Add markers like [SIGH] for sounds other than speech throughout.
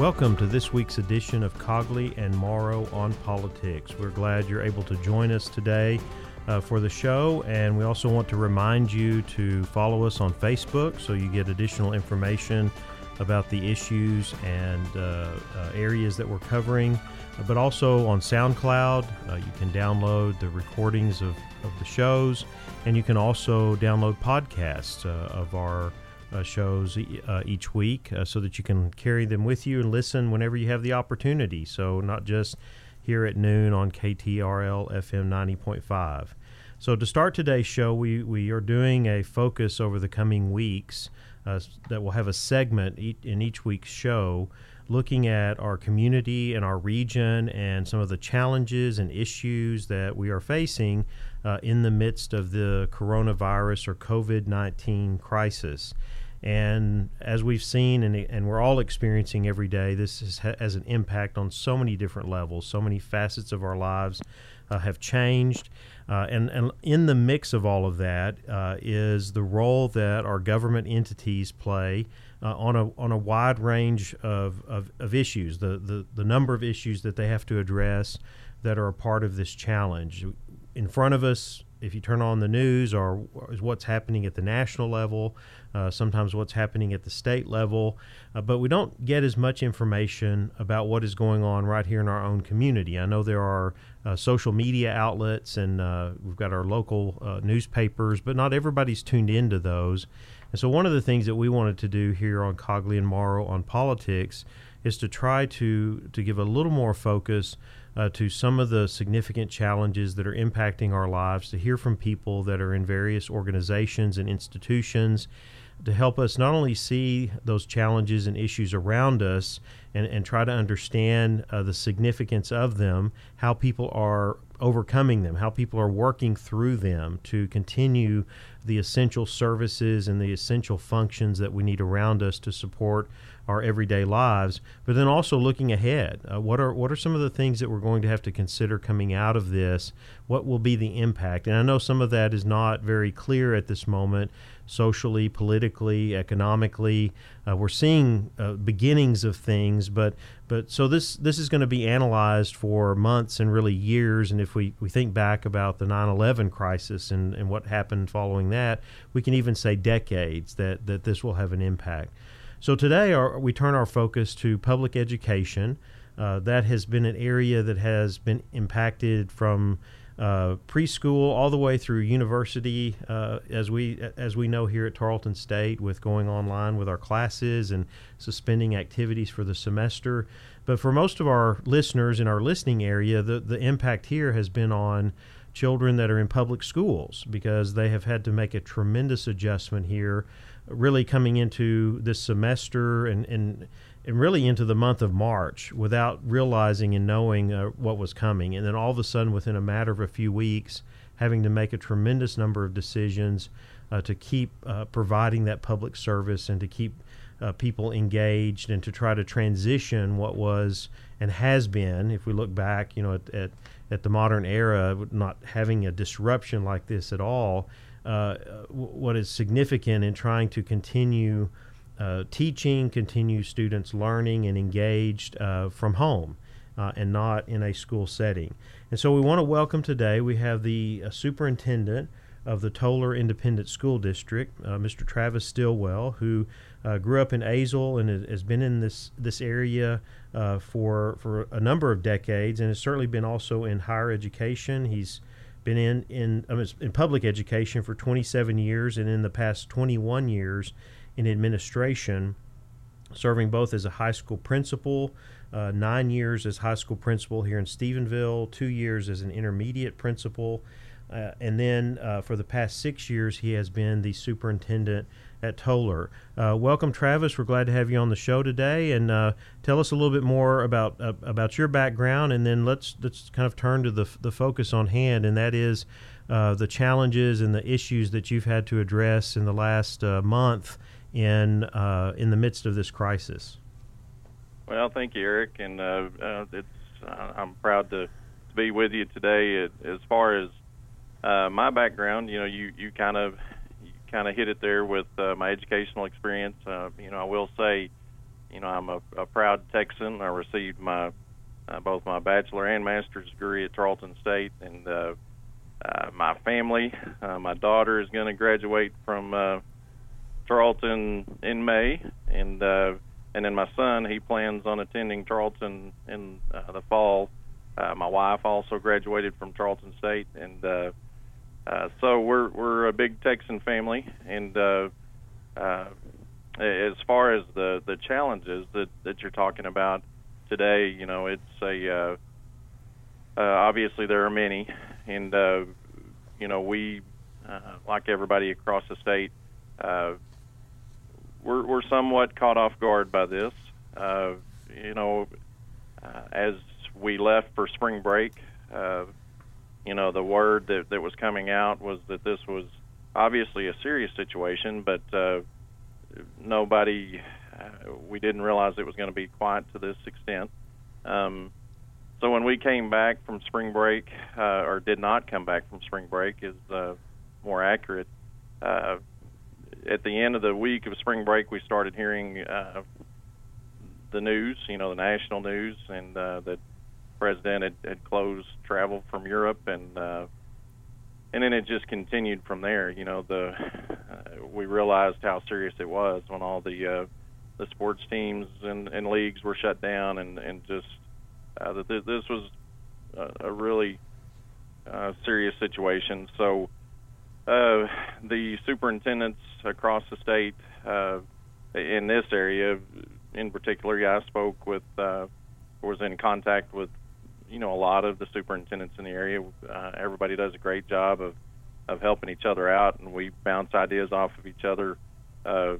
Welcome to this week's edition of Cogley and Morrow on Politics. We're glad you're able to join us today uh, for the show, and we also want to remind you to follow us on Facebook so you get additional information about the issues and uh, uh, areas that we're covering, but also on SoundCloud. Uh, you can download the recordings of, of the shows, and you can also download podcasts uh, of our uh, shows uh, each week uh, so that you can carry them with you and listen whenever you have the opportunity. So, not just here at noon on KTRL FM 90.5. So, to start today's show, we, we are doing a focus over the coming weeks uh, that will have a segment in each week's show looking at our community and our region and some of the challenges and issues that we are facing uh, in the midst of the coronavirus or COVID 19 crisis. And as we've seen and, and we're all experiencing every day, this is, has an impact on so many different levels. So many facets of our lives uh, have changed. Uh, and, and in the mix of all of that uh, is the role that our government entities play uh, on, a, on a wide range of, of, of issues, the, the, the number of issues that they have to address that are a part of this challenge. In front of us, if you turn on the news, or is what's happening at the national level, uh, sometimes what's happening at the state level, uh, but we don't get as much information about what is going on right here in our own community. I know there are uh, social media outlets and uh, we've got our local uh, newspapers, but not everybody's tuned into those. And so, one of the things that we wanted to do here on Cogley and Morrow on politics is to try to to give a little more focus uh, to some of the significant challenges that are impacting our lives, to hear from people that are in various organizations and institutions, to help us not only see those challenges and issues around us and, and try to understand uh, the significance of them, how people are overcoming them, how people are working through them to continue the essential services and the essential functions that we need around us to support our everyday lives, but then also looking ahead. Uh, what are what are some of the things that we're going to have to consider coming out of this? What will be the impact? And I know some of that is not very clear at this moment, socially, politically, economically. Uh, we're seeing uh, beginnings of things, but but so this this is going to be analyzed for months and really years. And if we, we think back about the 9/11 crisis and, and what happened following that, we can even say decades that that this will have an impact. So today our, we turn our focus to public education. Uh, that has been an area that has been impacted from uh, preschool all the way through university, uh, as we as we know here at Tarleton State, with going online with our classes and suspending activities for the semester. But for most of our listeners in our listening area, the the impact here has been on children that are in public schools because they have had to make a tremendous adjustment here really coming into this semester and, and, and really into the month of March without realizing and knowing uh, what was coming. And then all of a sudden, within a matter of a few weeks, having to make a tremendous number of decisions uh, to keep uh, providing that public service and to keep uh, people engaged and to try to transition what was and has been, if we look back, you know, at, at, at the modern era, not having a disruption like this at all uh, what is significant in trying to continue uh, teaching, continue students learning and engaged uh, from home uh, and not in a school setting. And so we want to welcome today, we have the uh, superintendent of the Tolar Independent School District, uh, Mr. Travis Stillwell, who grew up in Azle and has been in this, this area for, for a number of decades and has certainly been also in higher education. He's been in in um, in public education for 27 years, and in the past 21 years in administration, serving both as a high school principal, uh, nine years as high school principal here in Stephenville, two years as an intermediate principal, uh, and then uh, for the past six years he has been the superintendent at Tolar. Uh, welcome, Travis. We're glad to have you on the show today, and uh, tell us a little bit more about uh, about your background, and then let's let's kind of turn to the the focus on hand, and that is uh, the challenges and the issues that you've had to address in the last month in uh, in the midst of this crisis. Well, thank you, Eric, and it's I'm proud to, to be with you today. As far as my background, you know, you you kind of kind of hit it there with uh, my educational experience. Uh, you know, I will say you know, I'm a, a proud Texan. I received my uh, both my bachelor and master's degree at Tarleton State, and uh, uh, my family. Uh, my daughter is going to graduate from uh, Tarleton in May, and uh, and then my son he plans on attending Tarleton in uh, the fall. Uh, my wife also graduated from Tarleton State, and uh, uh, so we're we're a big Texan family. And uh, uh, as far as the the challenges that that you're talking about today, you know, it's a uh, uh, obviously there are many, and uh, you know we uh, like everybody across the state. Uh, we're, we're somewhat caught off guard by this. Uh, you know, uh, as we left for spring break, uh, you know, the word that, that was coming out was that this was obviously a serious situation, but uh, nobody, uh, we didn't realize it was going to be quite to this extent. Um, so when we came back from spring break, uh, or did not come back from spring break, is uh, more accurate. Uh, at the end of the week of spring break, we started hearing uh, the news, you know, the national news, and uh, that president had, had closed travel from Europe, and uh, and then it just continued from there. You know, the uh, [LAUGHS] we realized how serious it was when all the uh, the sports teams and, and leagues were shut down, and and just uh, that th- this was a, a really uh, serious situation. So uh, the superintendents across the state uh, in this area, in particular, I spoke with, uh, was in contact with, you know, a lot of the superintendents in the area. Uh, everybody does a great job of of helping each other out, and we bounce ideas off of each other uh,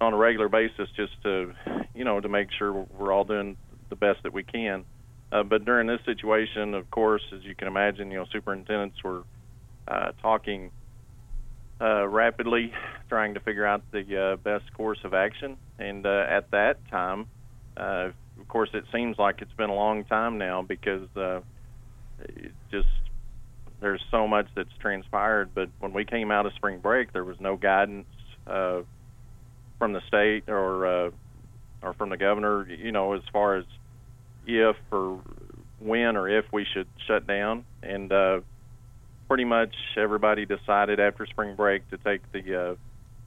on a regular basis, just to, you know, to make sure we're all doing the best that we can. Uh, but during this situation, of course, as you can imagine, you know, superintendents were uh, talking uh, rapidly, trying to figure out the uh, best course of action. And uh, at that time, uh, of course, it seems like it's been a long time now because uh, it just there's so much that's transpired. But when we came out of spring break, there was no guidance uh, from the state or uh, or from the governor, you know, as far as if or when or if we should shut down. And uh, pretty much everybody decided after spring break to take the uh,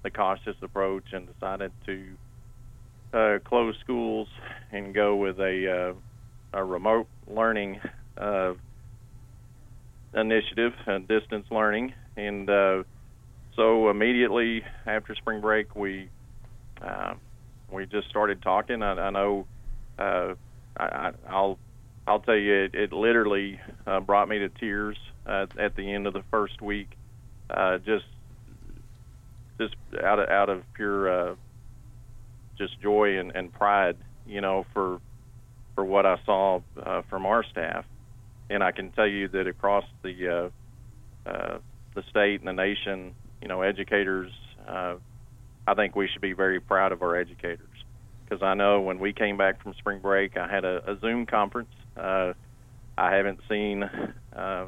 the cautious approach and decided to uh, close schools and go with a uh, a remote learning uh, initiative, uh, distance learning, and uh, so immediately after spring break we uh, we just started talking. I, I know uh, I, I'll I'll tell you it, it literally uh, brought me to tears uh, at the end of the first week, uh, just just out of out of pure uh, just joy and, and pride, you know, for for what I saw uh, from our staff, and I can tell you that across the uh, uh, the state and the nation, you know, educators, uh, I think we should be very proud of our educators because I know when we came back from spring break, I had a, a Zoom conference. Uh, I haven't seen uh,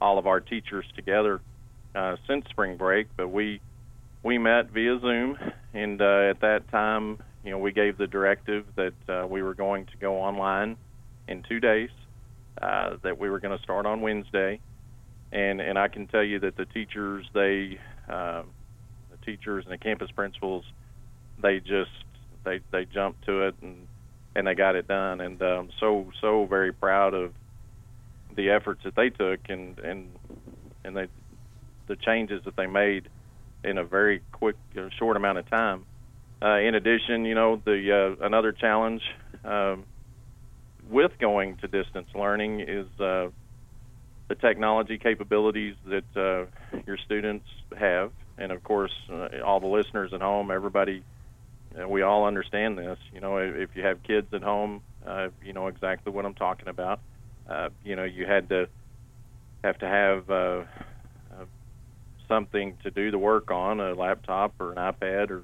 all of our teachers together uh, since spring break, but we we met via Zoom, and uh, at that time, you know, we gave the directive that uh, we were going to go online in two days, uh, that we were going to start on Wednesday, and and I can tell you that the teachers, they, uh, the teachers and the campus principals, they just they they jumped to it and and they got it done, and um, so so very proud of the efforts that they took and and and they the changes that they made in a very quick uh, short amount of time. Uh, in addition, you know the uh, another challenge um, with going to distance learning is uh, the technology capabilities that uh, your students have, and of course, uh, all the listeners at home, everybody, we all understand this. You know, if, if you have kids at home, you know exactly what I'm talking about. Uh, you know, you had to have to have uh, uh, something to do the work on, a laptop or an iPad or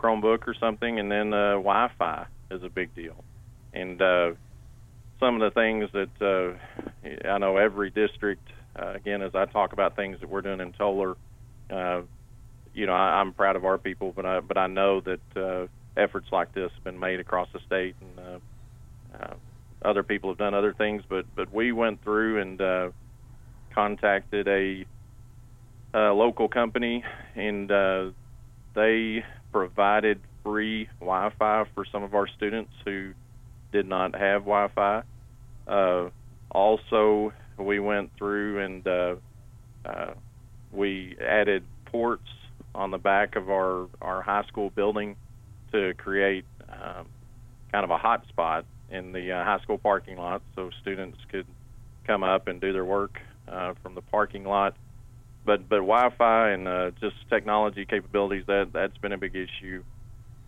Chromebook or something, and then uh, Wi-Fi is a big deal. And uh, some of the things that uh, I know every district, uh, again, as I talk about things that we're doing in Tolar, uh, you know, I, I'm proud of our people, but I but I know that uh, efforts like this have been made across the state, and uh, uh, other people have done other things. But but we went through and uh, contacted a, a local company, and uh, they provided free Wi-Fi for some of our students who did not have Wi-Fi. Uh, also, we went through and uh, uh, we added ports on the back of our our high school building to create um, kind of a hot spot in the uh, high school parking lot, so students could come up and do their work uh, from the parking lot. But but Wi-Fi and uh, just technology capabilities that that's been a big issue.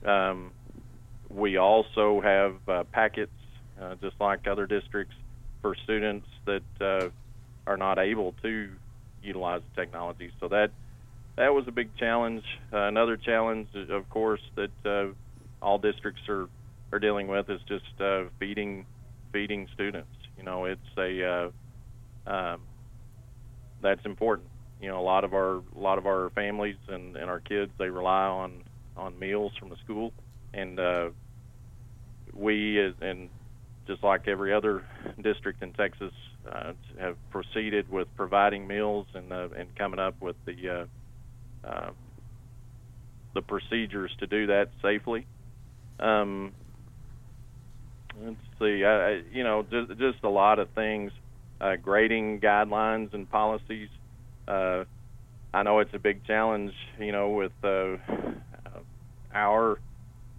Um, we also have uh, packets, uh, just like other districts, for students that uh, are not able to utilize the technology. So that that was a big challenge. Uh, another challenge, of course, that uh, all districts are are dealing with is just uh, feeding feeding students. You know, it's a uh, um, that's important. You know, a lot of our a lot of our families and, and our kids they rely on on meals from the school, and uh, we as and just like every other district in Texas uh, have proceeded with providing meals and uh, and coming up with the uh, uh, the procedures to do that safely. Um, let's see, I, you know, just, just a lot of things, uh, grading guidelines and policies. Uh, I know it's a big challenge, you know, with uh, our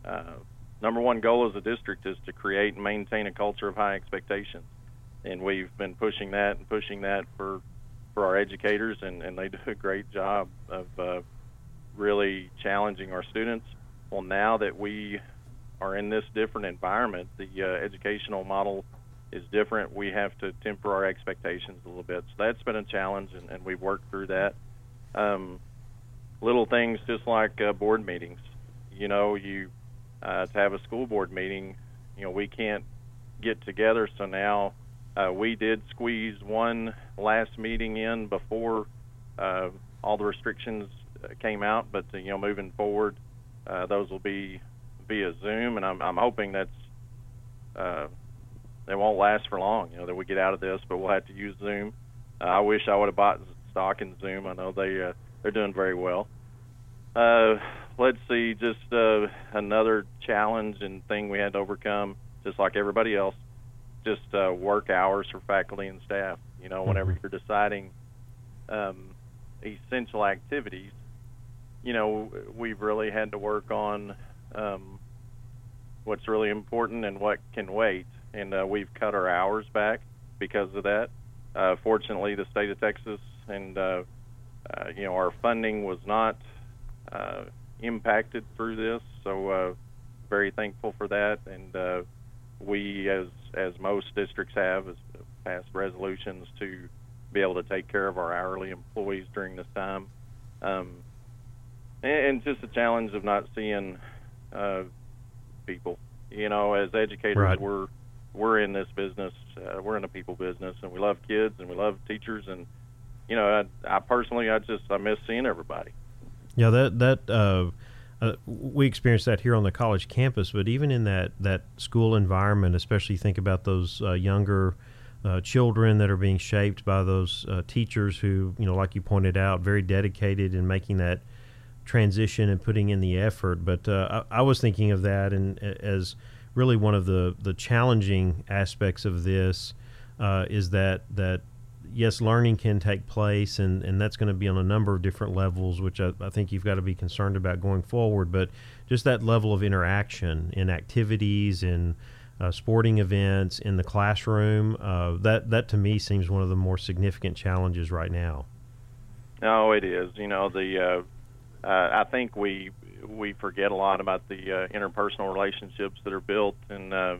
uh, number one goal as a district is to create and maintain a culture of high expectations, and we've been pushing that and pushing that for for our educators, and, and they do a great job of uh, really challenging our students. Well, now that we are in this different environment, the uh, educational model is different. We have to temper our expectations a little bit. So that's been a challenge, and, and we've worked through that. Um, little things just like uh, board meetings. You know, you uh, to have a school board meeting, you know, we can't get together. So now uh, we did squeeze one last meeting in before uh, all the restrictions uh, came out, but uh, you know, moving forward, uh, those will be via Zoom, and I'm, I'm hoping that's uh, they won't last for long. You know, that we get out of this, but we'll have to use Zoom. Uh, I wish I would have bought stock in Zoom. I know they uh, they're doing very well. Uh, let's see, just uh, another challenge and thing we had to overcome, just like everybody else, just uh, work hours for faculty and staff. You know, whenever mm-hmm. you're deciding um, essential activities, you know, we've really had to work on um, what's really important and what can wait, and uh, we've cut our hours back because of that. Uh, fortunately, the state of Texas and uh, uh, you know our funding was not uh, impacted through this, so uh, very thankful for that. And uh, we, as as most districts have, has passed resolutions to be able to take care of our hourly employees during this time. Um, and, just the challenge of not seeing uh, people. You know, as educators, right. we're we're in this business. Uh, we're in a people business, and we love kids and we love teachers. And you know, I, I personally, I just I miss seeing everybody. Yeah, that that uh, uh, we experienced that here on the college campus, but even in that that school environment, especially think about those uh, younger uh, children that are being shaped by those uh, teachers who, you know, like you pointed out, very dedicated in making that transition and putting in the effort. But uh, I, I, was thinking of that and as really one of the the challenging aspects of this is that that yes, learning can take place, and, and that's going to be on a number of different levels, which I, I, think you've got to be concerned about going forward. But just that level of interaction in activities, in uh, sporting events, in the classroom, uh, that that to me seems one of the more significant challenges right now. No, it is. You know, the uh, uh I think we we forget a lot about the uh, interpersonal relationships that are built and uh,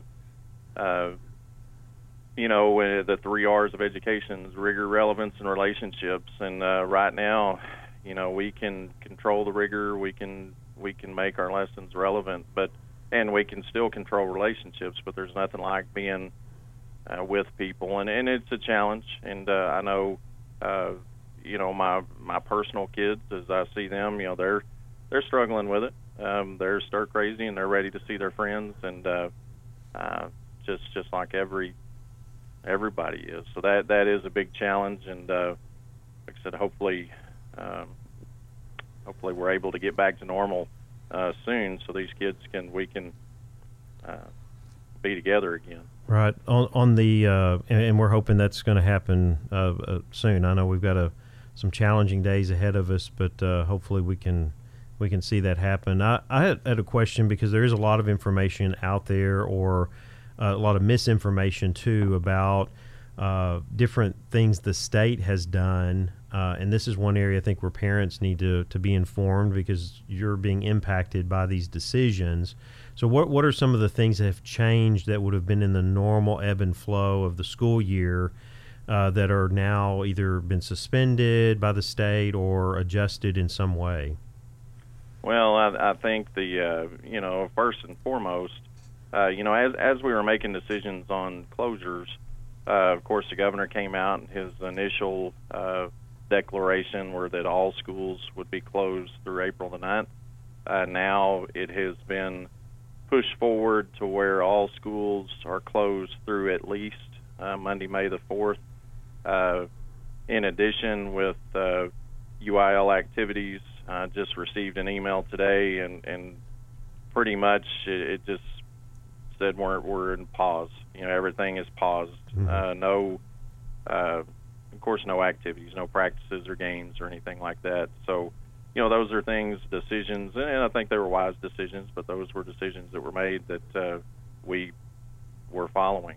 you know, uh, the three R's of education rigor, relevance, and relationships. And uh, right now, you know, we can control the rigor, we can we can make our lessons relevant, but and we can still control relationships. But there's nothing like being uh, with people, and and it's a challenge. And uh, I know, uh, you know, my my personal kids as I see them, you know, they're they're struggling with it. Um, they're stir crazy and they're ready to see their friends and uh, uh, just just like every everybody is. So that that is a big challenge, and uh, like I said, hopefully, um, hopefully we're able to get back to normal uh, soon, so these kids can we can uh, be together again. Right on on the uh, and, and, we're hoping that's going to happen uh, uh, soon. I know we've got a some challenging days ahead of us, but uh, hopefully we can we can see that happen. I, I had, had, a question because there is a lot of information out there, or uh, a lot of misinformation too about uh, different things the state has done. Uh, and this is one area I think where parents need to, to be informed because you're being impacted by these decisions. So, what what are some of the things that have changed that would have been in the normal ebb and flow of the school year uh, that are now either been suspended by the state or adjusted in some way? Well, I, I think the uh, you know first and foremost, uh, you know as as we were making decisions on closures, uh, of course the governor came out and his initial uh, declaration were that all schools would be closed through April the 9th. Uh, now it has been pushed forward to where all schools are closed through at least Monday, May the 4th. Uh, in addition, with uh, UIL activities I just received an email today, and and pretty much it, it just said we're we're in pause. You know, everything is paused. Mm-hmm. Uh, no, uh, of course, no activities, no practices or games or anything like that. So, you know, those are things, decisions, and I think they were wise decisions. But those were decisions that were made that uh, we were following.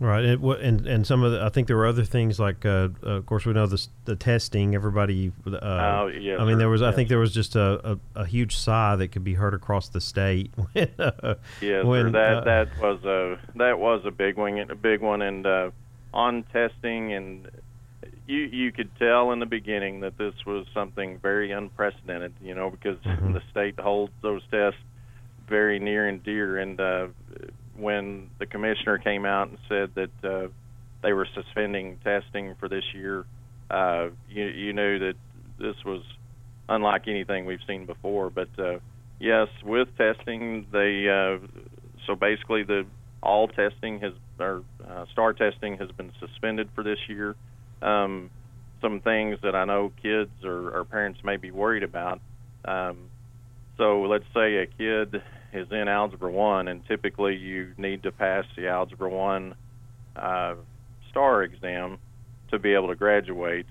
Right, it, and and some of the, I think there were other things like, uh, uh, of course, we know the the testing. Everybody, uh, oh yes, I mean, there was, yes. I think there was just a, a, a, huge sigh that could be heard across the state. [LAUGHS] when, uh, yes, when, that uh, that was a that was a big one, a big one, and uh, on testing, and you you could tell in the beginning that this was something very unprecedented, you know, because mm-hmm. the state holds those tests very near and dear, and uh, when the commissioner came out and said that uh, they were suspending testing for this year, uh, you, you knew that this was unlike anything we've seen before. But uh, yes, with testing, they uh, so basically the all testing has or uh, STAAR testing has been suspended for this year. Um, some things that I know kids or, or parents may be worried about. Um, so let's say a kid is in Algebra 1, and typically you need to pass the Algebra 1 uh, STAAR exam to be able to graduate.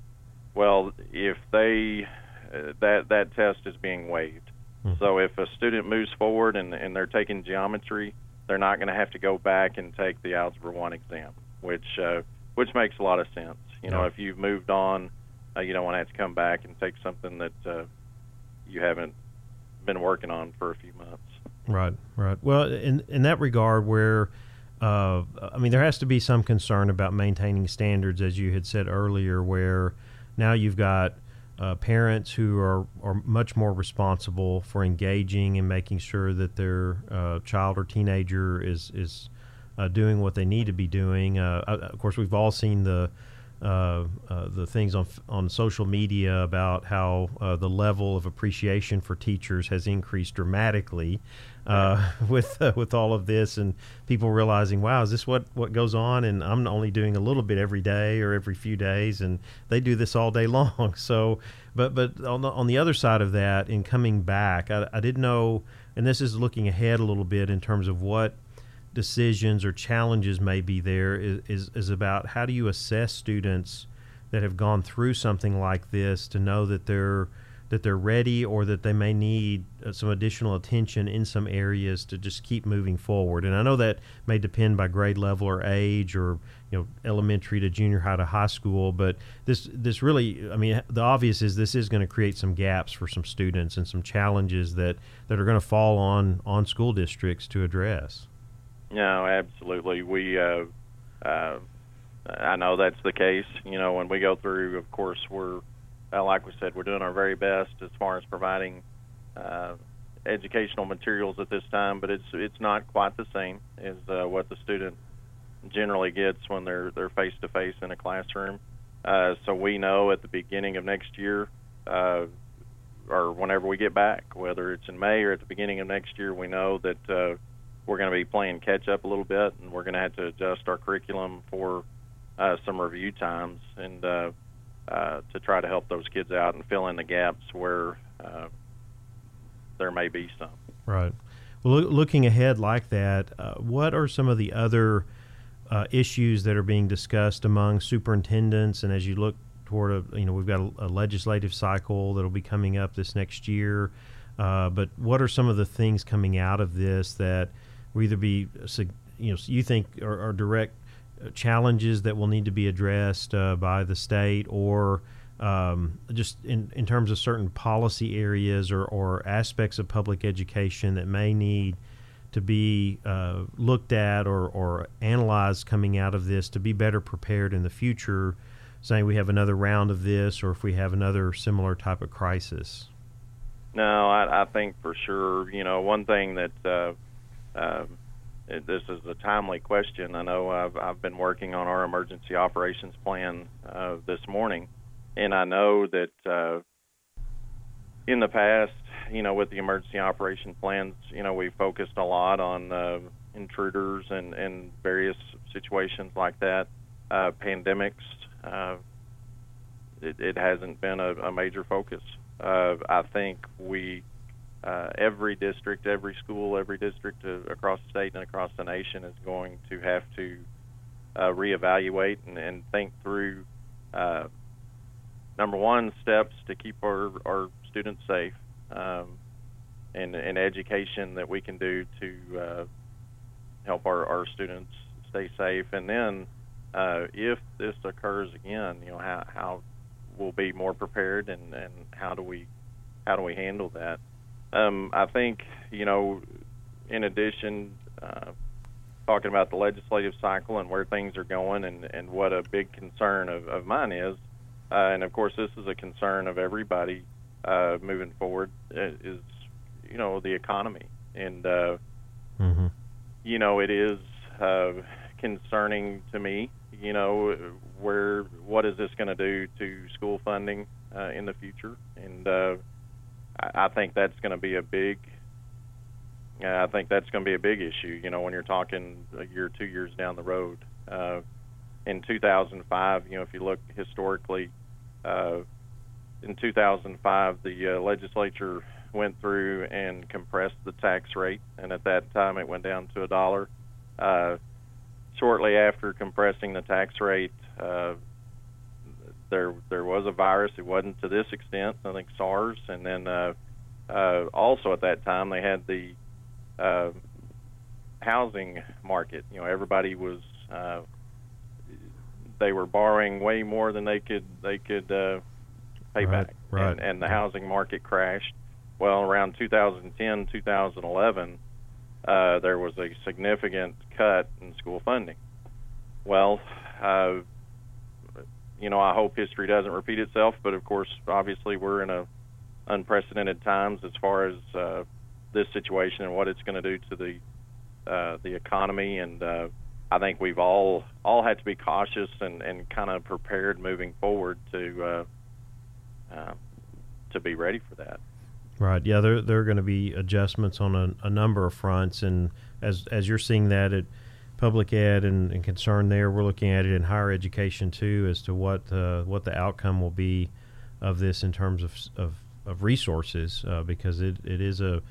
Well, if they uh, that that test is being waived. Mm-hmm. So if a student moves forward and, and they're taking geometry, they're not going to have to go back and take the Algebra 1 exam, which uh, which makes a lot of sense. You know, if you've moved on, uh, you don't want to have to come back and take something that uh, you haven't been working on for a few months. Right, right. Well, in in that regard, where uh, I mean, there has to be some concern about maintaining standards, as you had said earlier, where now you've got uh, parents who are, are much more responsible for engaging and making sure that their uh, child or teenager is is uh, doing what they need to be doing. Uh, uh, of course, we've all seen the uh, uh, the things on on social media about how uh, the level of appreciation for teachers has increased dramatically uh, [LAUGHS] with uh, with all of this, and people realizing, wow, is this what what goes on? And I'm only doing a little bit every day or every few days, and they do this all day [LAUGHS] long. So, but but on the, on the other side of that, in coming back, I, I didn't know, and this is looking ahead a little bit in terms of what decisions or challenges may be there is, is, is about how do you assess students that have gone through something like this to know that they're that they're ready or that they may need uh, some additional attention in some areas to just keep moving forward. And I know that may depend by grade level or age or you know elementary to junior high to high school, but this this really I mean the obvious is this is going to create some gaps for some students and some challenges that that are going to fall on on school districts to address. No, absolutely. We, uh, uh, I know that's the case. You know, when we go through, of course, we're, uh, like we said, we're doing our very best as far as providing uh, educational materials at this time, but it's it's not quite the same as uh, what the student generally gets when they're they're face to face in a classroom. Uh, so we know at the beginning of next year, uh, or whenever we get back, whether it's in May or at the beginning of next year, we know that uh, we're going to be playing catch up a little bit, and we're going to have to adjust our curriculum for uh, some review times and uh, uh, to try to help those kids out and fill in the gaps where uh, there may be some. Right. Well, lo- looking ahead like that, uh, what are some of the other uh, issues that are being discussed among superintendents? And as you look toward a, you know, we've got a, a legislative cycle that'll be coming up this next year. Uh, but what are some of the things coming out of this that will either be, you know, you think are, are direct uh, challenges that will need to be addressed uh, by the state or um, just in, in terms of certain policy areas or, or aspects of public education that may need to be uh, looked at or, or analyzed coming out of this to be better prepared in the future, saying we have another round of this or if we have another similar type of crisis? No, I, I think for sure. You know, one thing that uh, uh, this is a timely question. I know I've, I've been working on our emergency operations plan uh, this morning and I know that uh, in the past, you know, with the emergency operation plans, you know, we focused a lot on uh, intruders and, and various situations like that. Uh, pandemics, uh, it, it hasn't been a, a major focus. Uh, I think we, uh, every district, every school, every district uh, across the state and across the nation is going to have to uh, reevaluate and, and think through uh, number one steps to keep our, our students safe um, and, and education that we can do to uh, help our, our students stay safe. And then uh, if this occurs again, you know, how, how we'll be more prepared and, and how do we how do we handle that? Um, I think, you know, in addition, uh, talking about the legislative cycle and where things are going and, and what a big concern of, of mine is – uh, and of course, this is a concern of everybody uh, moving forward. Uh, is you know the economy, and uh, mm-hmm. you know it is uh, concerning to me. You know where what is this going to do to school funding uh, in the future, and uh, I, think that's going to be a big. Uh, I think that's going to be a big issue. You know when you're talking a year, two years down the road. Uh, in 2005, you know, if you look historically, uh, in 2005, the uh, legislature went through and compressed the tax rate, and at that time it went down to a dollar. Uh, shortly after compressing the tax rate, uh, there there was a virus. It wasn't to this extent. I think SARS, and then uh, uh, also at that time they had the uh, housing market. You know, everybody was uh, they were borrowing way more than they could they could uh, pay right, back, right. And, and the housing market crashed. Well, around 2010, 2011, uh, there was a significant cut in school funding. Well, uh, you know, I hope history doesn't repeat itself, but of course, obviously, we're in a unprecedented times as far as uh, this situation and what it's going to do to the uh, the economy and uh, I think we've all all had to be cautious and, and kind of prepared moving forward to uh, uh, to be ready for that. Right. Yeah. There there are going to be adjustments on a, a, number of fronts, and as as you're seeing that at public ed and, and concern there, we're looking at it in higher education too, as to what uh, what the outcome will be of this in terms of of, of resources, uh, because it, it is a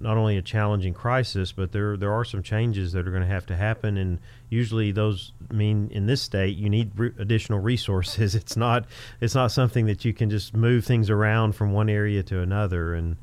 not only a challenging crisis, but there there are some changes that are going to have to happen, and usually those mean in this state you need re- additional resources. [LAUGHS] It's not it's not something that you can just move things around from one area to another. And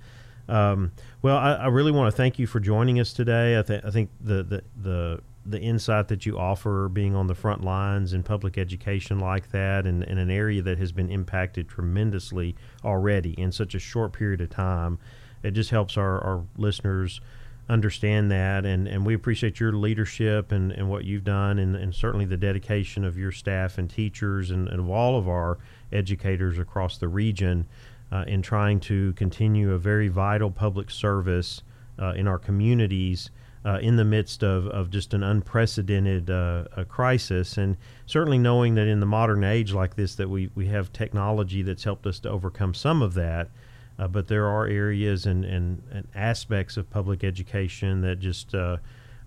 um, well, I, I, really want to thank you for joining us today. I, th- I think the, the the the insight that you offer, being on the front lines in public education like that, and in an area that has been impacted tremendously already in such a short period of time it just helps our, our listeners understand that. And, and we appreciate your leadership and, and what you've done and, and certainly the dedication of your staff and teachers and, and of all of our educators across the region uh, in trying to continue a very vital public service uh, in our communities uh, in the midst of, of just an unprecedented uh, crisis and certainly knowing that in the modern age like this that we, we have technology that's helped us to overcome some of that uh, but there are areas and, and, and, aspects of public education that just uh,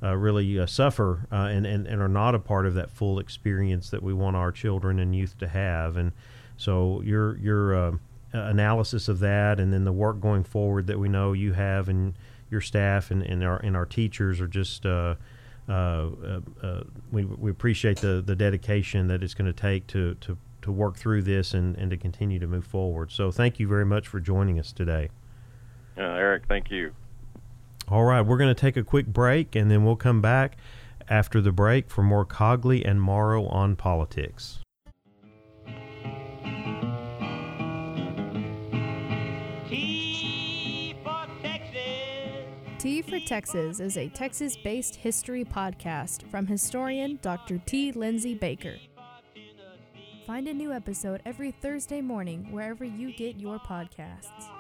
uh, really uh, suffer and, and, and are not a part of that full experience that we want our children and youth to have. And so your your analysis of that, and then the work going forward that we know you have and your staff and, and our and our teachers are just. Uh, uh, we, we appreciate the, the dedication that it's going to take to, to, to work through this and, and to continue to move forward. So, thank you very much for joining us today. Eric, thank you. All right, we're going to take a quick break and then we'll come back after the break for more Cogley and Morrow on politics. Texas. T for Texas is a Texas based history podcast from historian Dr. T. Lindsay Baker. Find a new episode every Thursday morning wherever you get your podcasts.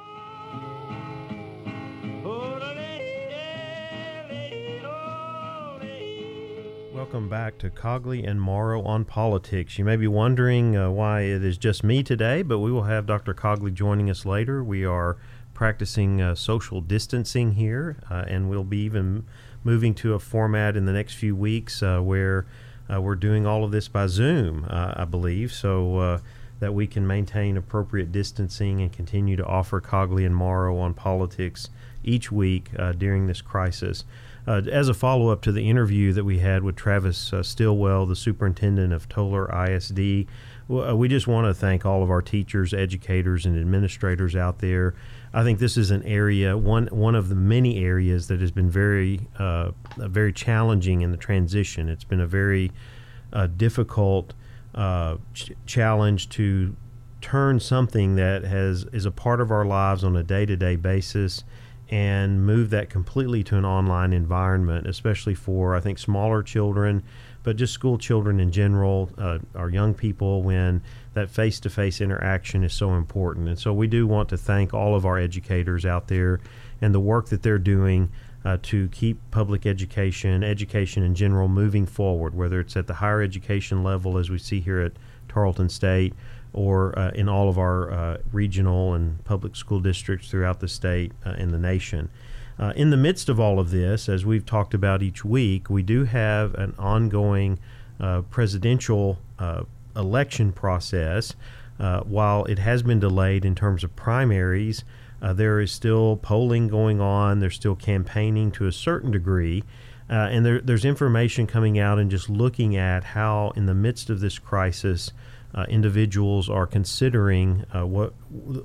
Welcome back to Cogley and Morrow on Politics. You may be wondering uh, why it is just me today, but we will have Dr. Cogley joining us later. We are practicing uh, social distancing here, uh, and we'll be even moving to a format in the next few weeks uh, where uh, we're doing all of this by Zoom, uh, I believe, so that we can maintain appropriate distancing and continue to offer Cogley and Morrow on politics each week during this crisis. Uh, as a follow up to the interview that we had with Travis uh, Stillwell, the superintendent of Tolar ISD, uh, we just want to thank all of our teachers, educators, and administrators out there. I think this is an area, one one of the many areas that has been very, uh, very challenging in the transition. It's been a very uh, difficult uh, ch- challenge to turn something that has is a part of our lives on a day to day basis and move that completely to an online environment, especially for I think smaller children, but just school children in general, uh, our young people, when that face to face interaction is so important. And so we do want to thank all of our educators out there and the work that they're doing. Uh, to keep public education, education in general, moving forward, whether it's at the higher education level, as we see here at Tarleton State, or uh, in all of our uh, regional and public school districts throughout the state uh, and the nation. Uh, in the midst of all of this, as we've talked about each week, we do have an ongoing uh, presidential election process. while it has been delayed in terms of primaries, there is still polling going on, there's still campaigning to a certain degree. and there, there's information coming out and just looking at how, in the midst of this crisis, uh, individuals are considering uh, what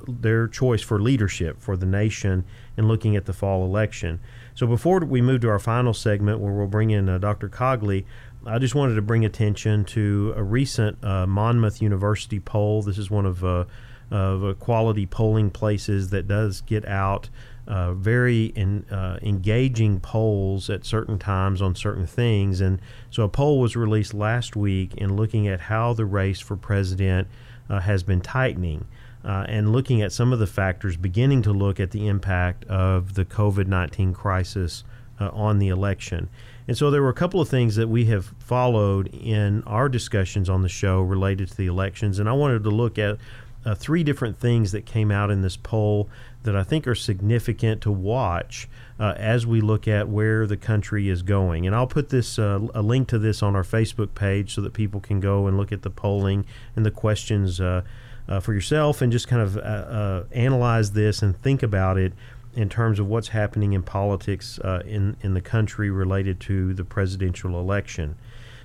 their choice for leadership for the nation and looking at the fall election. So before we move to our final segment, where we'll bring in uh, Dr. Cogley, I just wanted to bring attention to a recent uh, Monmouth University poll. This is one of uh, of quality polling places that does get out uh, very in, uh, engaging polls at certain times on certain things. And so a poll was released last week in looking at how the race for president uh, has been tightening. Uh, and looking at some of the factors, beginning to look at the impact of the COVID 19 crisis uh, on the election. And so there were a couple of things that we have followed in our discussions on the show related to the elections. And I wanted to look at uh, three different things that came out in this poll that I think are significant to watch uh, as we look at where the country is going. And I'll put this uh, a link to this on our Facebook page so that people can go and look at the polling and the questions uh, uh for yourself and just kind of uh, analyze this and think about it in terms of what's happening in politics in in the country related to the presidential election.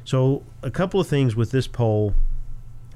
So a couple of things with this poll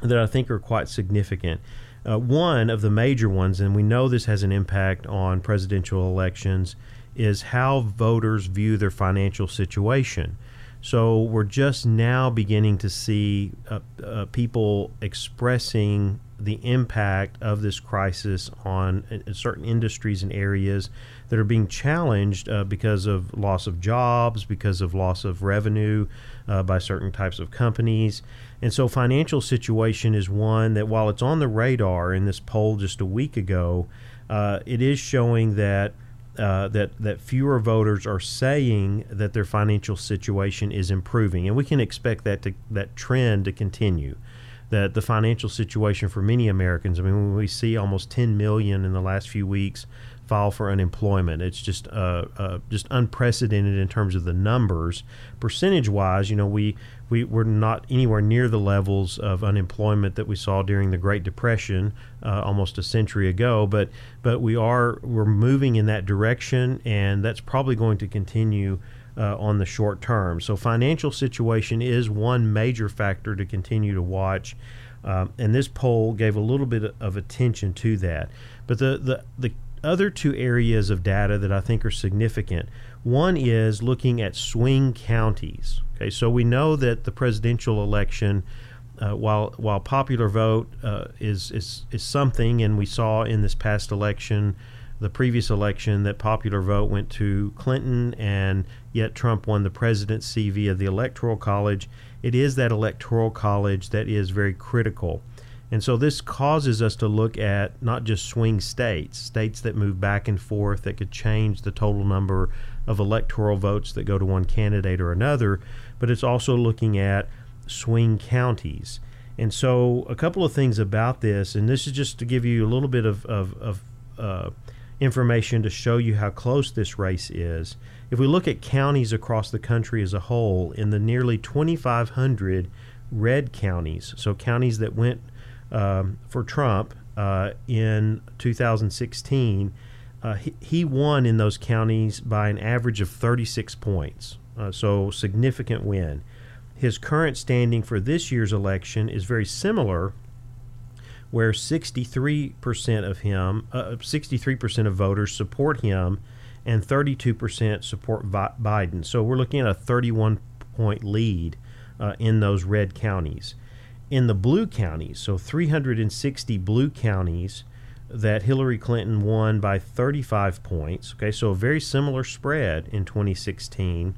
that I think are quite significant. Uh, one of the major ones, and we know this has an impact on presidential elections, is how voters view their financial situation. So we're just now beginning to see uh, uh, people expressing the impact of this crisis on uh, certain industries and areas that are being challenged uh, because of loss of jobs, because of loss of revenue uh, by certain types of companies. And so, financial situation is one that, while it's on the radar in this poll just a week ago, uh, it is showing that. Uh, that that fewer voters are saying that their financial situation is improving, and we can expect that to, that trend to continue. That the financial situation for many Americans. I mean, when we see almost 10 million in the last few weeks file for unemployment, it's just uh, uh, just unprecedented in terms of the numbers. Percentage wise, you know, we we were not anywhere near the levels of unemployment that we saw during the Great Depression uh, almost a century ago. But but we are we're moving in that direction, and that's probably going to continue. Uh, on the short term. So, financial situation is one major factor to continue to watch. Um, and this poll gave a little bit of attention to that. But the, the, the other two areas of data that I think are significant one is looking at swing counties. Okay, so we know that the presidential election, uh, while while popular vote uh, is, is is something, and we saw in this past election, the previous election, that popular vote went to Clinton, and yet Trump won the presidency via the electoral college. It is that electoral college that is very critical. And so this causes us to look at not just swing states, states that move back and forth that could change the total number of electoral votes that go to one candidate or another, but it's also looking at swing counties. And so, a couple of things about this, and this is just to give you a little bit of, of, of uh, information to show you how close this race is. If we look at counties across the country as a whole, in the nearly 2,500 red counties, so counties that went um, for Trump uh, in 2016, uh, he, he, won in those counties by an average of 36 points. Uh, so, significant win. His current standing for this year's election is very similar, where 63% of him, uh, 63% of voters support him, and 32% support Vi- Biden. So, we're looking at a 31 point lead uh, in those red counties. In the blue counties, so 360 blue counties, that Hillary Clinton won by 35 points. Okay, so a very similar spread in 2016.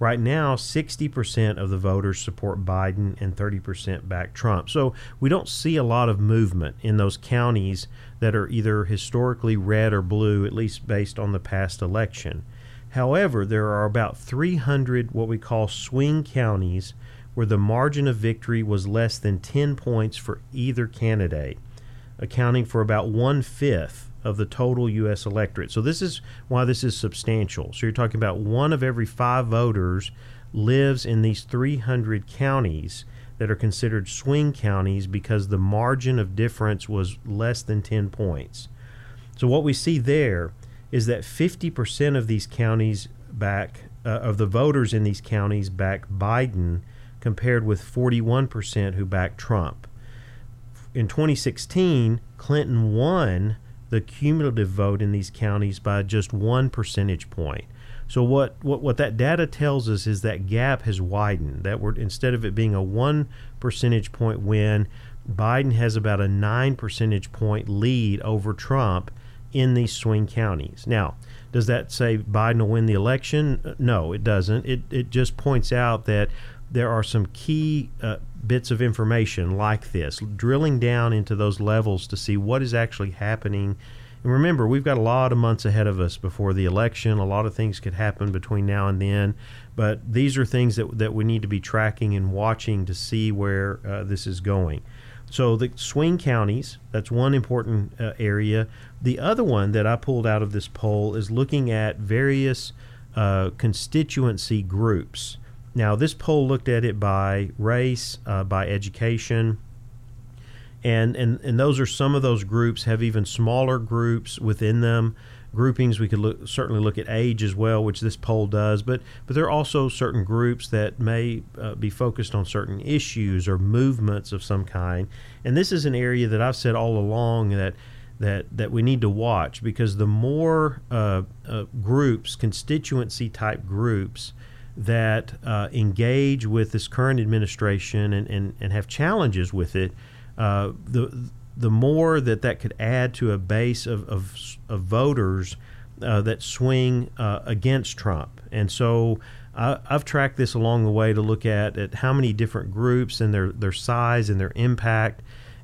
Right now, 60% of the voters support Biden and 30% back Trump. So we don't see a lot of movement in those counties that are either historically red or blue, at least based on the past election. However, there are about 300 what we call swing counties where the margin of victory was less than 10 points for either candidate accounting for about one fifth of the total U.S. electorate. So this is why this is substantial. So you're talking about one of every five voters lives in these 300 counties that are considered swing counties because the margin of difference was less than 10 points. So what we see there is that 50% of these counties back uh, of the voters in these counties back Biden compared with 41% who back Trump in 2016, Clinton won the cumulative vote in these counties by just one percentage point. So what, what, what that data tells us is that gap has widened. That we're instead of it being a one percentage point win, Biden has about a nine percentage point lead over Trump in these swing counties. Now, does that say Biden will win the election? Uh, no, it doesn't. It it just points out that there are some key uh, bits of information like this, drilling down into those levels to see what is actually happening. And remember, we've got a lot of months ahead of us before the election. A lot of things could happen between now and then, but these are things that, that we need to be tracking and watching to see where uh, this is going. So, the swing counties, that's one important uh, area. The other one that I pulled out of this poll is looking at various uh, constituency groups. Now, this poll looked at it by race, uh, by education, and, and and those are some of those groups have even smaller groups within them. Groupings we could look, certainly look at age as well, which this poll does, but but there are also certain groups that may uh, be focused on certain issues or movements of some kind. And this is an area that I've said all along that that that we need to watch because the more uh, uh, groups, constituency type groups that uh, engage with this current administration and, and, and have challenges with it, uh, the the more that that could add to a base of, of, of voters uh, that swing uh, against Trump. And so I, have tracked this along the way to look at, at how many different groups and their, their size and their impact.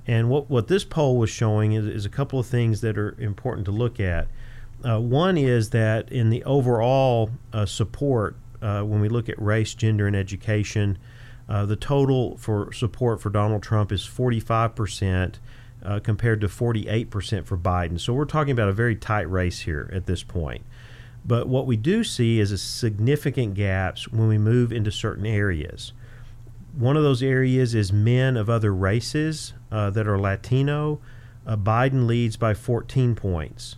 And what, what this poll was showing is, is a couple of things that are important to look at. Uh, one is that in the overall uh, support uh, when we look at race, gender, and education, Uh, the total for support for Donald Trump is 45%. Uh, compared to 48% for Biden. So we're talking about a very tight race here at this point. But what we do see is a significant gaps when we move into certain areas. One of those areas is men of other races uh, that are Latino. Uh, Biden leads by 14 points.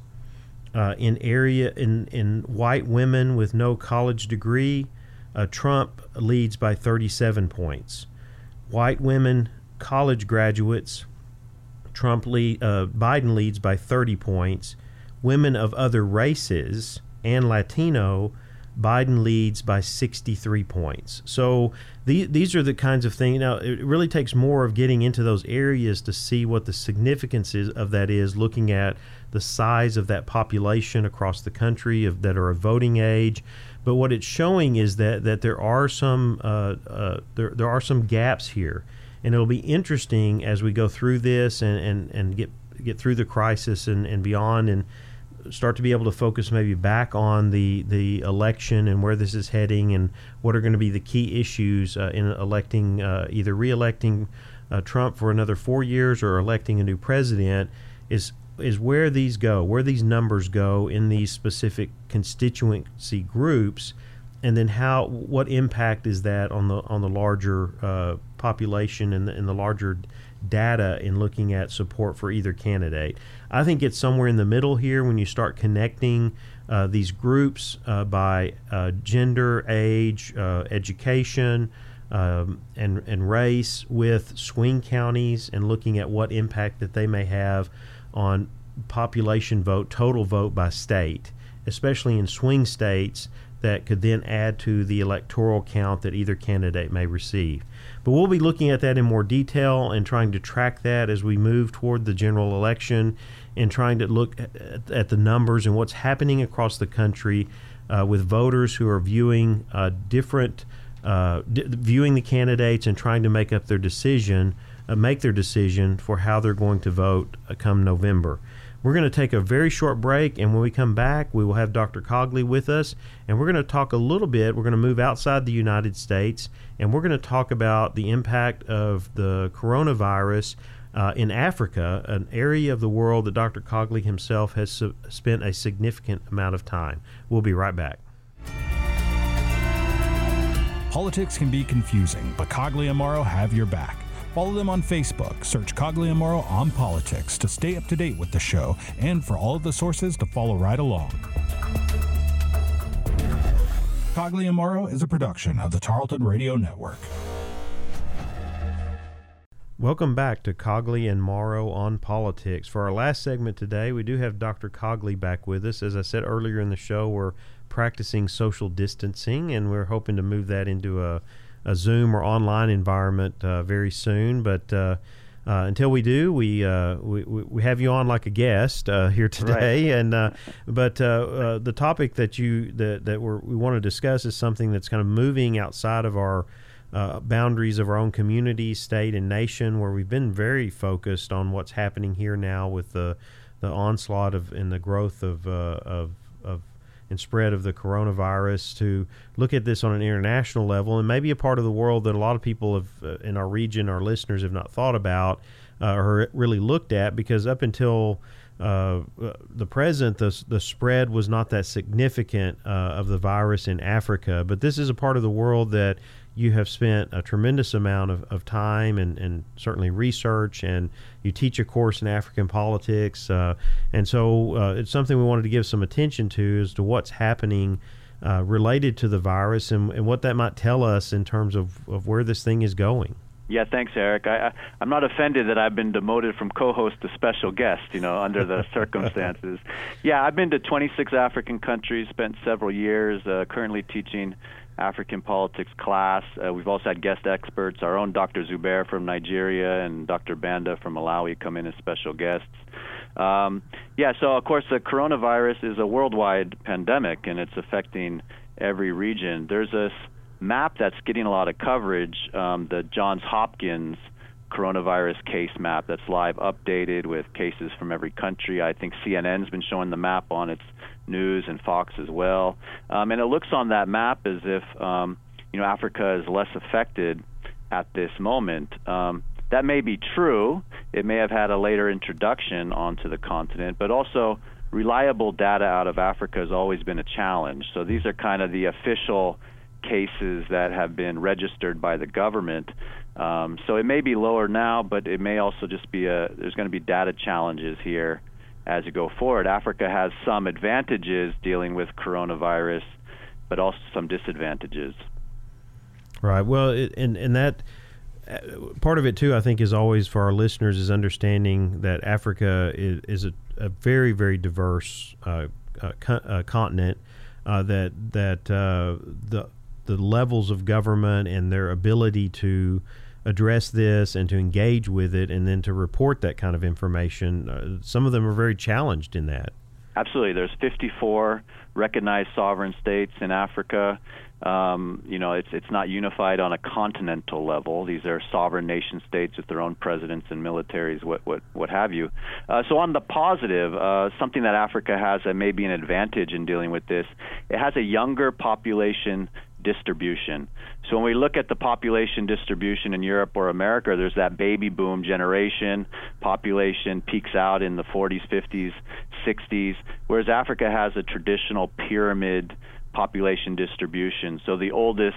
Uh, in area in, in white women with no college degree, uh, Trump leads by 37 points. White women, college graduates, Trump lead, uh, Biden leads by 30 points. Women of other races and Latino, Biden leads by 63 points. So the, these are the kinds of things. Now, it really takes more of getting into those areas to see what the significance is, of that is, looking at the size of that population across the country of, that are of voting age. But what it's showing is that, that there are some uh, uh, there, there are some gaps here, and it'll be interesting as we go through this and, and, and get get through the crisis and, and beyond and start to be able to focus maybe back on the the election and where this is heading and what are going to be the key issues uh, in electing uh, either re-electing uh, Trump for another four years or electing a new president is is where these go, where these numbers go in these specific constituency groups, and then how what impact is that on the on the larger uh, population and the, and the larger data in looking at support for either candidate. I think it's somewhere in the middle here when you start connecting uh, these groups uh, by uh, gender, age, uh, education, um, and, and race with swing counties and looking at what impact that they may have on population vote, total vote by state, especially in swing states that could then add to the electoral count that either candidate may receive. But we'll be looking at that in more detail and trying to track that as we move toward the general election and trying to look at, at the numbers and what's happening across the country uh, with voters who are viewing uh, different, uh, d- viewing the candidates and trying to make up their decision, uh, make their decision for how they're going to vote uh, come November. We're going to take a very short break, and when we come back, we will have Dr. Cogley with us, and we're going to talk a little bit. We're going to move outside the United States, and we're going to talk about the impact of the coronavirus uh, in Africa, an area of the world that Dr. Cogley himself has su- spent a significant amount of time. We'll be right back. Politics can be confusing, but Cogley and have your back. Follow them on Facebook. Search Cogley and on politics to stay up to date with the show and for all of the sources to follow right along. Cogley and is a production of the Tarleton Radio Network. Welcome back to Cogley and Morrow on Politics. For our last segment today, we do have Dr. Cogley back with us. As I said earlier in the show, we're practicing social distancing and we're hoping to move that into a a Zoom or online environment uh, very soon. But uh, uh, until we do, we, we, we have you on like a guest [LAUGHS] here today. Right. And but the topic that you that that we want to discuss is something that's kind of moving outside of our uh, boundaries of our own community, state, and nation, where we've been very focused on what's happening here now with the the onslaught of and the growth of uh, of of and spread of the coronavirus to look at this on an international level and maybe a part of the world that a lot of people have uh, in our region, our listeners have not thought about uh, or really looked at because up until uh, the present, the, the spread was not that significant uh, of the virus in Africa. But this is a part of the world that you have spent a tremendous amount of, of time and, and certainly research, and you teach a course in African politics. Uh, and so uh, it's something we wanted to give some attention to as to what's happening uh, related to the virus and, and what that might tell us in terms of, of where this thing is going. Yeah, thanks, Eric. I, I, I'm not offended that I've been demoted from co-host to special guest. You know, under the [LAUGHS] circumstances. Yeah, I've been to 26 African countries, spent several years, uh, currently teaching African politics class. Uh, we've also had guest experts. Our own Dr. Zubair from Nigeria and Dr. Banda from Malawi come in as special guests. Um, yeah, so of course the coronavirus is a worldwide pandemic and it's affecting every region. There's this map that's getting a lot of coverage, um, the Johns Hopkins coronavirus case map that's live updated with cases from every country. I think CNN's been showing the map on its news and Fox as well. Um, and it looks on that map as if um, you know Africa is less affected at this moment. Um, that may be true. It may have had a later introduction onto the continent, but also reliable data out of Africa has always been a challenge. So these are kind of the official cases that have been registered by the government. Um, so it may be lower now, but it may also just be a there's going to be data challenges here as you go forward. Africa has some advantages dealing with coronavirus, but also some disadvantages. Right. Well, it, and and that uh, part of it too, I think, is always for our listeners is understanding that Africa is, is a, a, very very diverse uh, uh, co- uh, continent. Uh, that that uh, the the levels of government and their ability to address this and to engage with it and then to report that kind of information, some of them are very challenged in that. Absolutely. There's 54 recognized sovereign states in Africa. Um, you know, it's it's not unified on a continental level. These are sovereign nation states with their own presidents and militaries, what what what have you. Uh, so on the positive, uh, something that Africa has that may be an advantage in dealing with this, it has a younger population distribution. So when we look at the population distribution in Europe or America, there's that baby boom generation. Population peaks out in the 40s, 50s, 60s, whereas Africa has a traditional pyramid population distribution. So the oldest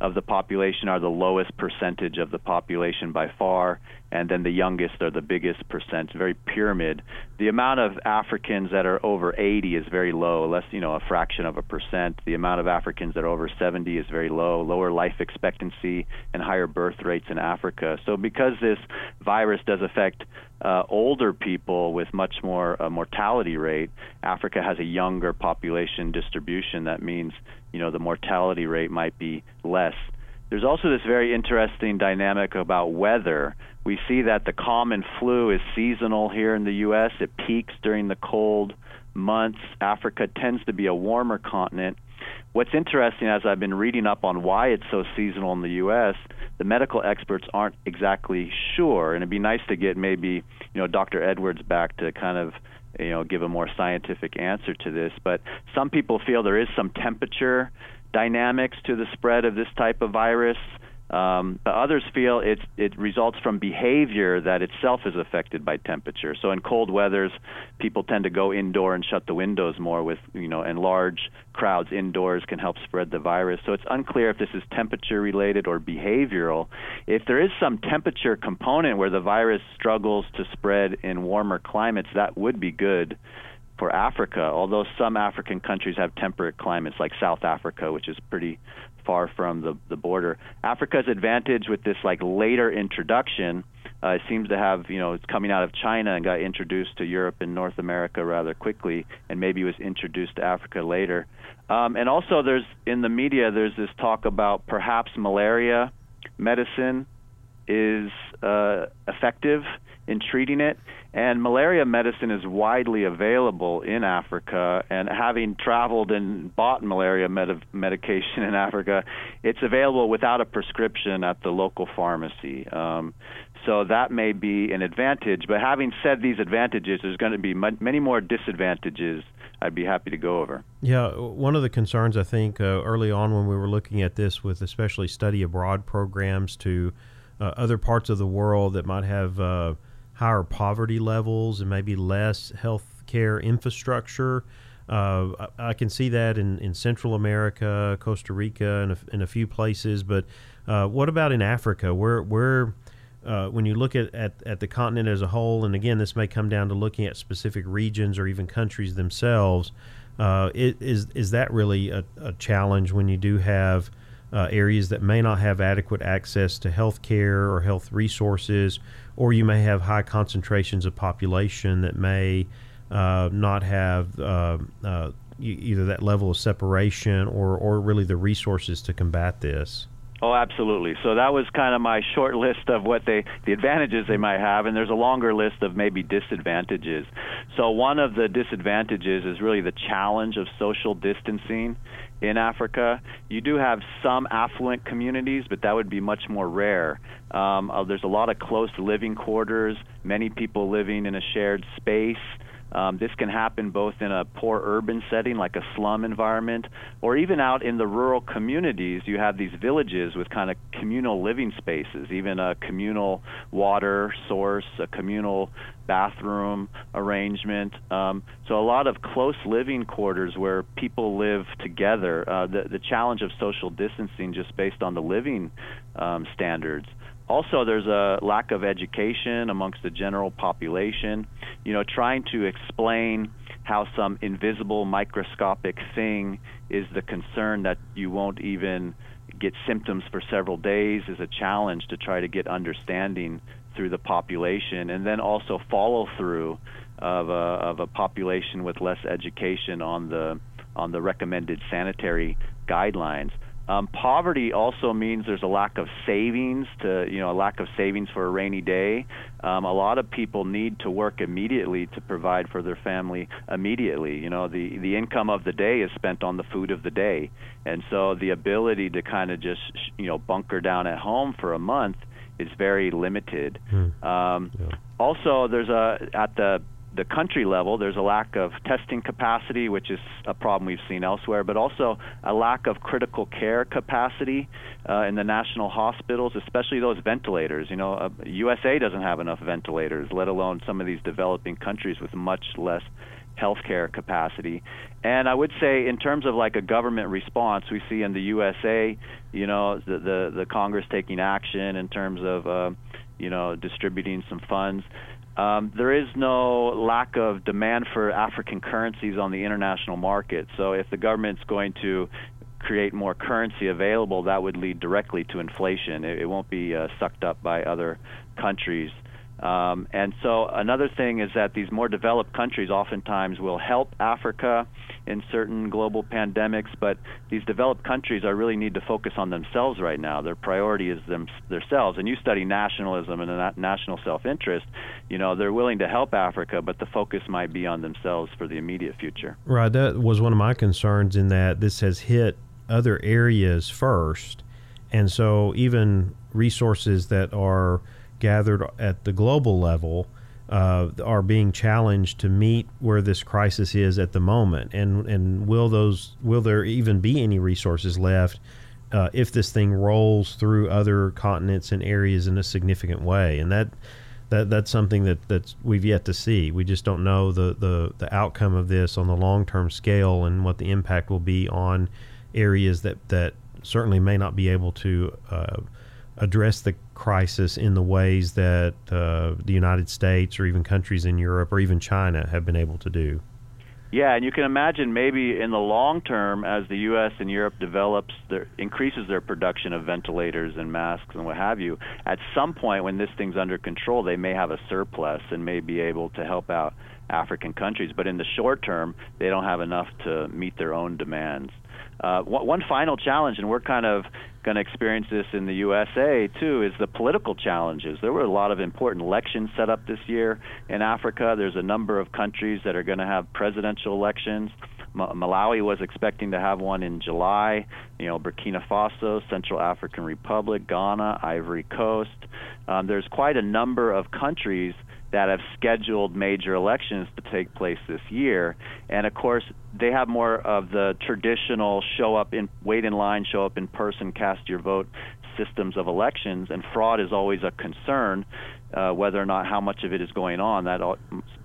of the population are the lowest percentage of the population by far, and then the youngest are the biggest percent, very pyramid. The amount of Africans that are over 80 is very low, less, you know, a fraction of a percent. The amount of Africans that are over 70 is very low, lower life expectancy and higher birth rates in Africa. So because this virus does affect uh, older people with much more uh, mortality rate, Africa has a younger population distribution. That means, you know, the mortality rate might be less. There's also this very interesting dynamic about weather. We see that the common flu is seasonal here in the U.S. It peaks during the cold months. Africa tends to be a warmer continent. What's interesting, as I've been reading up on why it's so seasonal in the U.S., the medical experts aren't exactly sure, and it'd be nice to get maybe you know Dr. Edwards back to kind of you know give a more scientific answer to this. But some people feel there is some temperature dynamics to the spread of this type of virus. Um, but others feel it, it results from behavior that itself is affected by temperature. So in cold weathers, people tend to go indoor and shut the windows more. With you know, and large crowds indoors can help spread the virus. So it's unclear if this is temperature related or behavioral. If there is some temperature component where the virus struggles to spread in warmer climates, that would be good for Africa, although some African countries have temperate climates, like South Africa, which is pretty far from the, the border. Africa's advantage with this like later introduction uh, seems to have, you know, it's coming out of China and got introduced to Europe and North America rather quickly, and maybe was introduced to Africa later. Um, and also, there's in the media, there's this talk about perhaps malaria medicine is uh, effective in treating it. And malaria medicine is widely available in Africa. And having traveled and bought malaria med- medication in Africa, it's available without a prescription at the local pharmacy. Um, so that may be an advantage. But having said these advantages, there's going to be m- many more disadvantages. I'd be happy to go over. Yeah, one of the concerns I think uh, early on when we were looking at this, with especially study abroad programs to uh, other parts of the world that might have uh, higher poverty levels and maybe less health care infrastructure. Uh, I, I, can see that in, in Central America, Costa Rica, and a, in a few places. But uh, what about in Africa? Where where uh, when you look at, at, at the continent as a whole, and again, this may come down to looking at specific regions or even countries themselves. Uh, it, is is that really a, a challenge when you do have uh, areas that may not have adequate access to health care or health resources, or you may have high concentrations of population that may uh, not have uh, uh either that level of separation or, or really the resources to combat this. Oh, absolutely. So that was kind of my short list of what they, the advantages they might have, and there's a longer list of maybe disadvantages. So one of the disadvantages is really the challenge of social distancing in Africa. You do have some affluent communities, but that would be much more rare. Um, uh, there's a lot of close living quarters, many people living in a shared space. Um, this can happen both in a poor urban setting, like a slum environment, or even out in the rural communities. You have these villages with kind of communal living spaces, even a communal water source, a communal bathroom arrangement. Um, so a lot of close living quarters where people live together. Uh, the the challenge of social distancing, just based on the living um, standards. Also, there's a lack of education amongst the general population. You know, trying to explain how some invisible microscopic thing is the concern that you won't even get symptoms for several days is a challenge to try to get understanding through the population, and then also follow through of a, of a population with less education on the on the recommended sanitary guidelines. Um, poverty also means there's a lack of savings to you know a lack of savings for a rainy day. Um, a lot of people need to work immediately to provide for their family immediately. You know the the income of the day is spent on the food of the day, and so the ability to kind of just you know bunker down at home for a month is very limited. Hmm. Um, yeah. Also, there's a at the the country level, there's a lack of testing capacity, which is a problem we've seen elsewhere, but also a lack of critical care capacity uh, in the national hospitals, especially those ventilators. You know, uh, USA doesn't have enough ventilators, let alone some of these developing countries with much less healthcare capacity. And I would say, in terms of like a government response, we see in the USA, you know, the the, the Congress taking action in terms of, uh, you know, distributing some funds. Um, there is no lack of demand for African currencies on the international market. So if the government's going to create more currency available, that would lead directly to inflation. It, it won't be uh, sucked up by other countries. Um, and so another thing is that these more developed countries oftentimes will help Africa in certain global pandemics, but these developed countries are really need to focus on themselves right now. Their priority is them, themselves. And you study nationalism and national self-interest. You know, they're willing to help Africa, but the focus might be on themselves for the immediate future. Right. That was one of my concerns in that this has hit other areas first, and so even resources that are gathered at the global level uh, are being challenged to meet where this crisis is at the moment, and and will those will there even be any resources left uh, if this thing rolls through other continents and areas in a significant way? And that that that's something that that's we've yet to see. We just don't know the the the outcome of this on the long term scale and what the impact will be on areas that that certainly may not be able to uh, address the crisis in the ways that uh, the United States or even countries in Europe or even China have been able to do. Yeah, and you can imagine maybe in the long term, as the U.S. and Europe develops, their, increases their production of ventilators and masks and what have you. At some point, when this thing's under control, they may have a surplus and may be able to help out African countries. But in the short term, they don't have enough to meet their own demands. Uh, one final challenge, and we're kind of going to experience this in the USA too, is the political challenges. There were a lot of important elections set up this year in Africa. There's a number of countries that are going to have presidential elections. Malawi was expecting to have one in July. You know, Burkina Faso, Central African Republic, Ghana, Ivory Coast. Um, there's quite a number of countries that have scheduled major elections to take place this year. And of course, they have more of the traditional show up in wait in line, show up in person, cast your vote systems of elections, and fraud is always a concern. Uh, whether or not how much of it is going on, that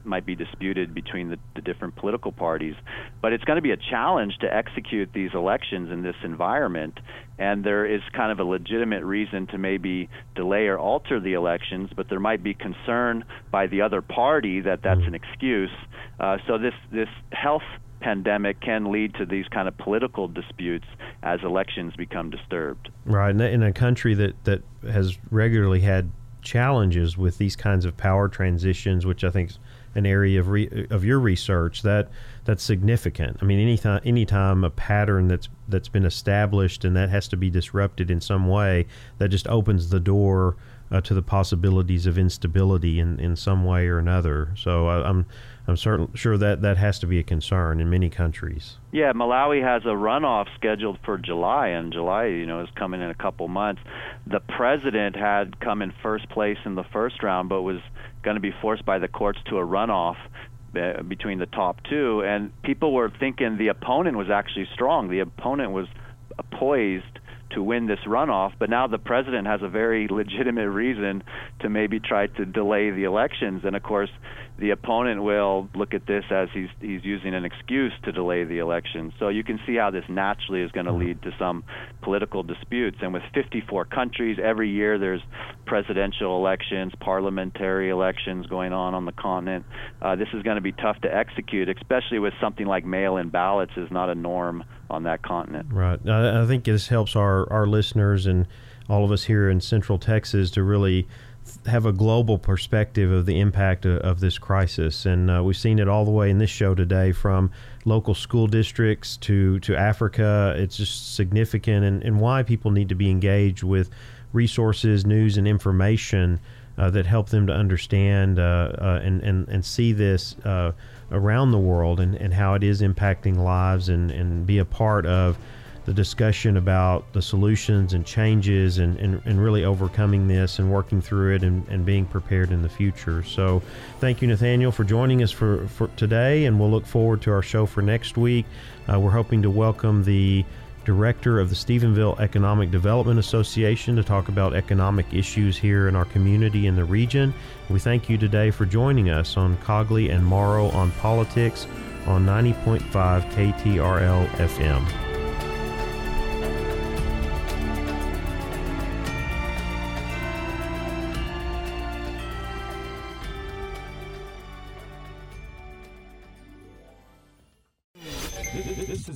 might be disputed between the, the different political parties. But it's going to be a challenge to execute these elections in this environment, and there is kind of a legitimate reason to maybe delay or alter the elections, but there might be concern by the other party that that's an excuse. Uh, so this this health pandemic can lead to these kind of political disputes as elections become disturbed. Right, in a country that that has regularly had challenges with these kinds of power transitions, which I think is an area of re, of your research that that's significant. I mean, anytime anytime a pattern that's that's been established and that has to be disrupted in some way, that just opens the door uh, to the possibilities of instability in, in some way or another. So I, I'm I'm certain sure that that has to be a concern in many countries. Yeah, Malawi has a runoff scheduled for July, and July, you know, is coming in a couple months. The president had come in first place in the first round, but was going to be forced by the courts to a runoff uh, between the top two, and people were thinking the opponent was actually strong. The opponent was poised to win this runoff, but now the president has a very [LAUGHS] legitimate reason to maybe try to delay the elections. And of course, the opponent will look at this as he's he's using an excuse to delay the election. So you can see how this naturally is going to lead to some political disputes. And with 54 countries, every year there's presidential elections, parliamentary elections going on on the continent. Uh, this is going to be tough to execute, especially with something like mail-in ballots is not a norm on that continent. Right. I think this helps our our listeners and all of us here in Central Texas to really have a global perspective of the impact of, of this crisis, and uh, we've seen it all the way in this show today, from local school districts to to Africa. It's just significant, and, and why people need to be engaged with resources, news, and information uh, that help them to understand uh, uh and, and and see this uh, around the world, and, and how it is impacting lives, and and be a part of the discussion about the solutions and changes and, and, and really overcoming this and working through it and, and being prepared in the future. So, thank you, Nathaniel, for joining us for, for today, and we'll look forward to our show for next week. Uh, we're hoping to welcome the director of the Stephenville Economic Development Association to talk about economic issues here in our community in the region. We thank you today for joining us on Cogley and Morrow on Politics on 90.5 KTRL FM.